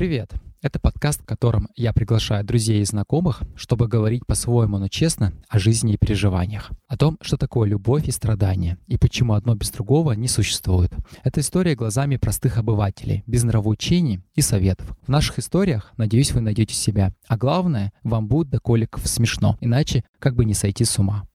Привет! Это подкаст, в котором я приглашаю друзей и знакомых, чтобы говорить по-своему, но честно о жизни и переживаниях. О том, что такое любовь и страдания, и почему одно без другого не существует. Это история глазами простых обывателей, без нравоучений и советов. В наших историях, надеюсь, вы найдете себя. А главное, вам будет до коликов смешно, иначе как бы не сойти с ума.